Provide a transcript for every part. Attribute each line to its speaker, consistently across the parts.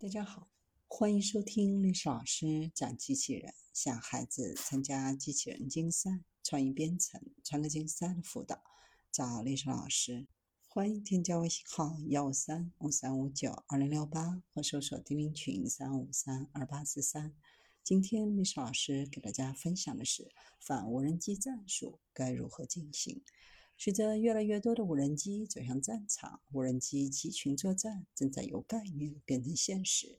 Speaker 1: 大家好，欢迎收听历史老师讲机器人，向孩子参加机器人竞赛、创意编程、创客竞赛的辅导，找历史老师。欢迎添加微信号幺五三五三五九二零六八，或搜索钉钉群三五三二八四三。今天历史老师给大家分享的是反无人机战术该如何进行。随着越来越多的无人机走向战场，无人机集群作战正在由概念变成现实。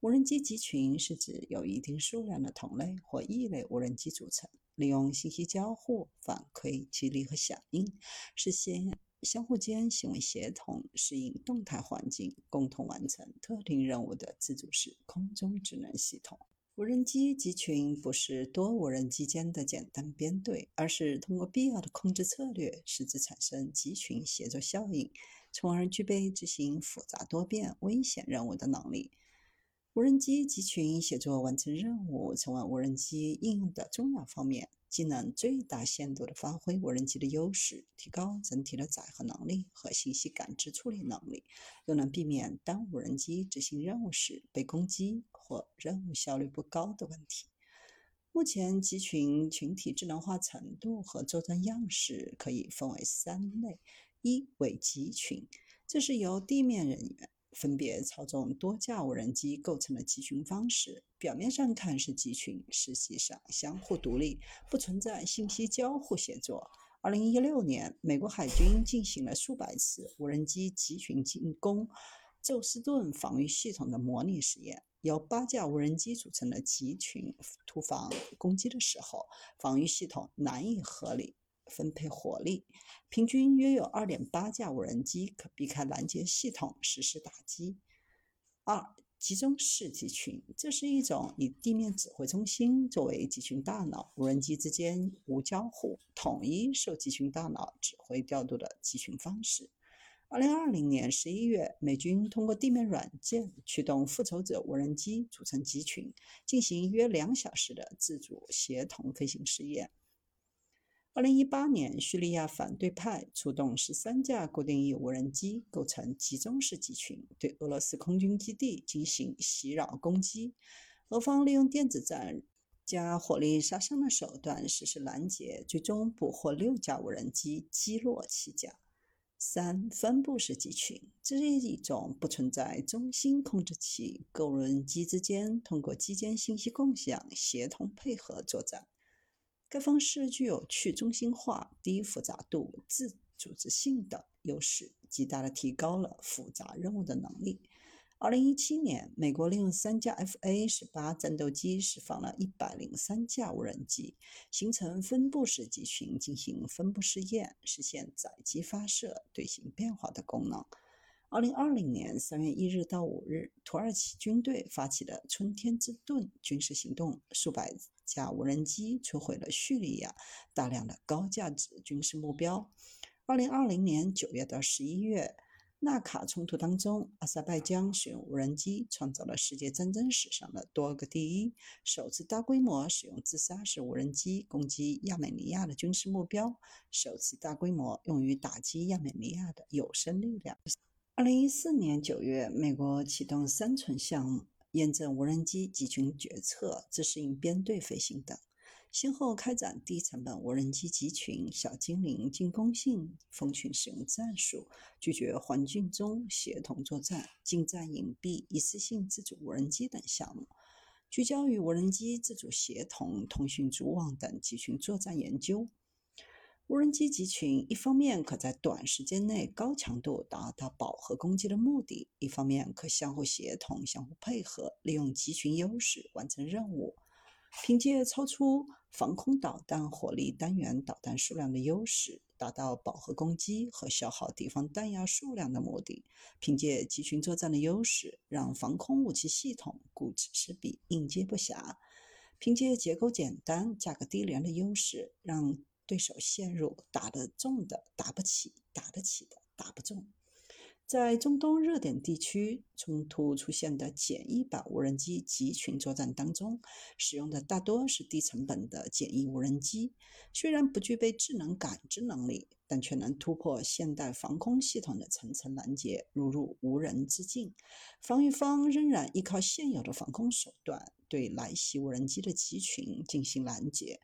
Speaker 1: 无人机集群是指由一定数量的同类或异类无人机组成，利用信息交互、反馈、激励和响应，实现相互间行为协同、适应动态环境、共同完成特定任务的自主式空中智能系统。无人机集群不是多无人机间的简单编队，而是通过必要的控制策略，使之产生集群协作效应，从而具备执行复杂多变、危险任务的能力。无人机集群协作完成任务，成为无人机应用的重要方面。既能最大限度地发挥无人机的优势，提高整体的载荷能力和信息感知处理能力，又能避免当无人机执行任务时被攻击或任务效率不高的问题。目前，集群群体智能化程度和作战样式可以分为三类：一为集群，这是由地面人员。分别操纵多架无人机构成的集群方式，表面上看是集群，实际上相互独立，不存在信息交互协作。二零一六年，美国海军进行了数百次无人机集群进攻宙斯盾防御系统的模拟实验。由八架无人机组成的集群突防攻击的时候，防御系统难以合理。分配火力，平均约有二点八架无人机可避开拦截系统实施打击。二、集中式集群，这是一种以地面指挥中心作为集群大脑，无人机之间无交互，统一受集群大脑指挥调度的集群方式。二零二零年十一月，美军通过地面软件驱动复仇者无人机组成集群，进行约两小时的自主协同飞行试验。二零一八年，叙利亚反对派出动十三架固定翼无人机，构成集中式集群，对俄罗斯空军基地进行袭扰攻击。俄方利用电子战加火力杀伤的手段实施拦截，最终捕获六架无人机，击落七架。三、分布式集群，这是一种不存在中心控制器，各无人机之间通过机间信息共享、协同配合作战。该方式具有去中心化、低复杂度、自组织性的优势，极大地提高了复杂任务的能力。二零一七年，美国利用三架 F/A 十八战斗机释放了一百零三架无人机，形成分布式集群，进行分布试验，实现载机发射、队形变化的功能。二零二零年三月一日到五日，土耳其军队发起的“春天之盾”军事行动，数百架无人机摧毁了叙利亚大量的高价值军事目标。二零二零年九月到十一月，纳卡冲突当中，阿塞拜疆使用无人机创造了世界战争史上的多个第一，首次大规模使用自杀式无人机攻击亚美尼亚的军事目标，首次大规模用于打击亚美尼亚的有生力量。二零一四年九月，美国启动“三存”项目，验证无人机集群决策、自适应编队飞行等，先后开展低成本无人机集群、小精灵进攻性蜂群使用战术、拒绝环境中协同作战、近战隐蔽一次性自主无人机等项目，聚焦于无人机自主协同、通讯组网等集群作战研究。无人机集群一方面可在短时间内高强度达到饱和攻击的目的，一方面可相互协同、相互配合，利用集群优势完成任务。凭借超出防空导弹火力单元导弹数量的优势，达到饱和攻击和消耗敌方弹药数量的目的；凭借集群作战的优势，让防空武器系统顾此失彼、应接不暇；凭借结构简单、价格低廉的优势，让对手陷入打得中的打不起，打得起的打不中。在中东热点地区冲突出现的简易版无人机集群作战当中，使用的大多是低成本的简易无人机。虽然不具备智能感知能力，但却能突破现代防空系统的层层拦截，入入无人之境。防御方仍然依靠现有的防空手段，对来袭无人机的集群进行拦截。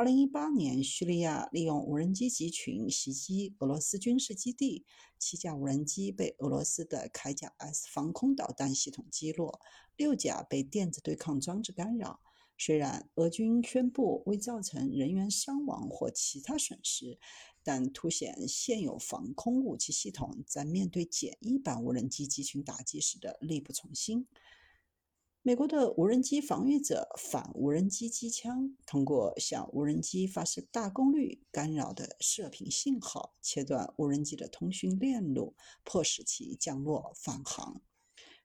Speaker 1: 二零一八年，叙利亚利用无人机集群袭击俄罗斯军事基地，七架无人机被俄罗斯的铠甲 S 防空导弹系统击落，六架被电子对抗装置干扰。虽然俄军宣布未造成人员伤亡或其他损失，但凸显现有防空武器系统在面对简易版无人机集群打击时的力不从心。美国的无人机防御者反无人机机枪通过向无人机发射大功率干扰的射频信号，切断无人机的通讯链路，迫使其降落返航。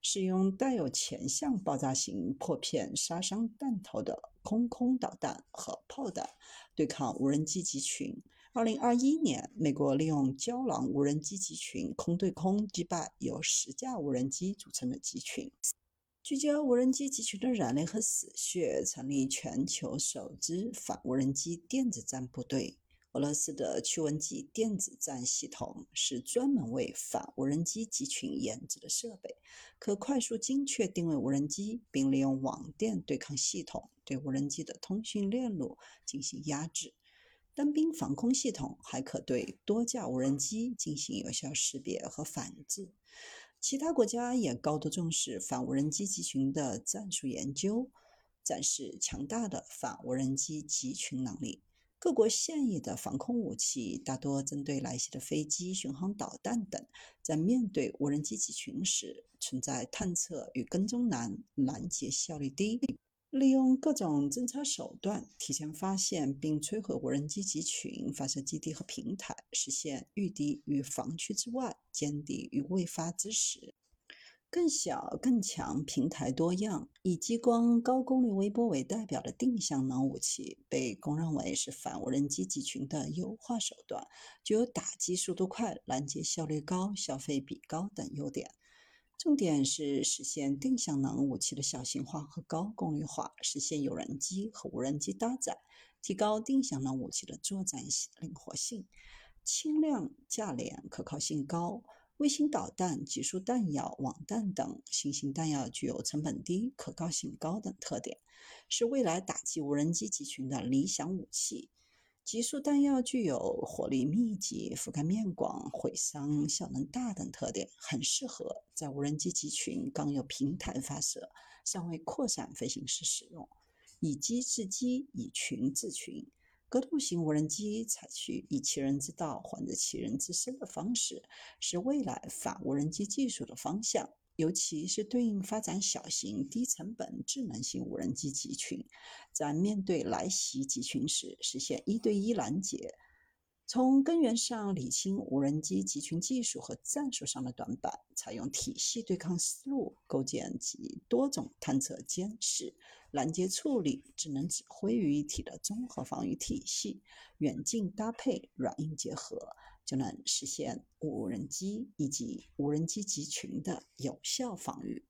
Speaker 1: 使用带有前向爆炸型破片杀伤弹头的空空导弹和炮弹对抗无人机集群。二零二一年，美国利用胶囊无人机集群空对空击败由十架无人机组成的集群。聚焦无人机集群的人类和死穴，成立全球首支反无人机电子战部队。俄罗斯的驱蚊机电子战系统是专门为反无人机集群研制的设备，可快速精确定位无人机，并利用网电对抗系统对无人机的通讯链路进行压制。单兵防空系统还可对多架无人机进行有效识别和反制。其他国家也高度重视反无人机集群的战术研究，展示强大的反无人机集群能力。各国现役的防空武器大多针对来袭的飞机、巡航导弹等，在面对无人机集群时，存在探测与跟踪难、拦截效率低。利用各种侦察手段提前发现并摧毁无人机集群发射基地和平台，实现御敌于防区之外，歼敌于未发之时。更小、更强、平台多样、以激光高功率微波为代表的定向能武器，被公认为是反无人机集群的优化手段，具有打击速度快、拦截效率高、消费比高等优点。重点是实现定向能武器的小型化和高功率化，实现有人机和无人机搭载，提高定向能武器的作战灵活性、轻量、价廉、可靠性高。卫星导弹、集束弹药、网弹等新型弹药具有成本低、可靠性高等特点，是未来打击无人机集群的理想武器。集束弹药具有火力密集、覆盖面广、毁伤效能大等特点，很适合在无人机集群刚有平台发射、尚未扩散飞行时使用。以机制机，以群制群，格斗型无人机采取以其人之道还治其人之身的方式，是未来反无人机技术的方向。尤其是对应发展小型、低成本、智能型无人机集群，在面对来袭集群时，实现一对一拦截，从根源上理清无人机集群技术和战术上的短板，采用体系对抗思路，构建集多种探测、监视、拦截、处理、智能指挥于一体的综合防御体系，远近搭配、软硬结合。就能实现无人机以及无人机集群的有效防御。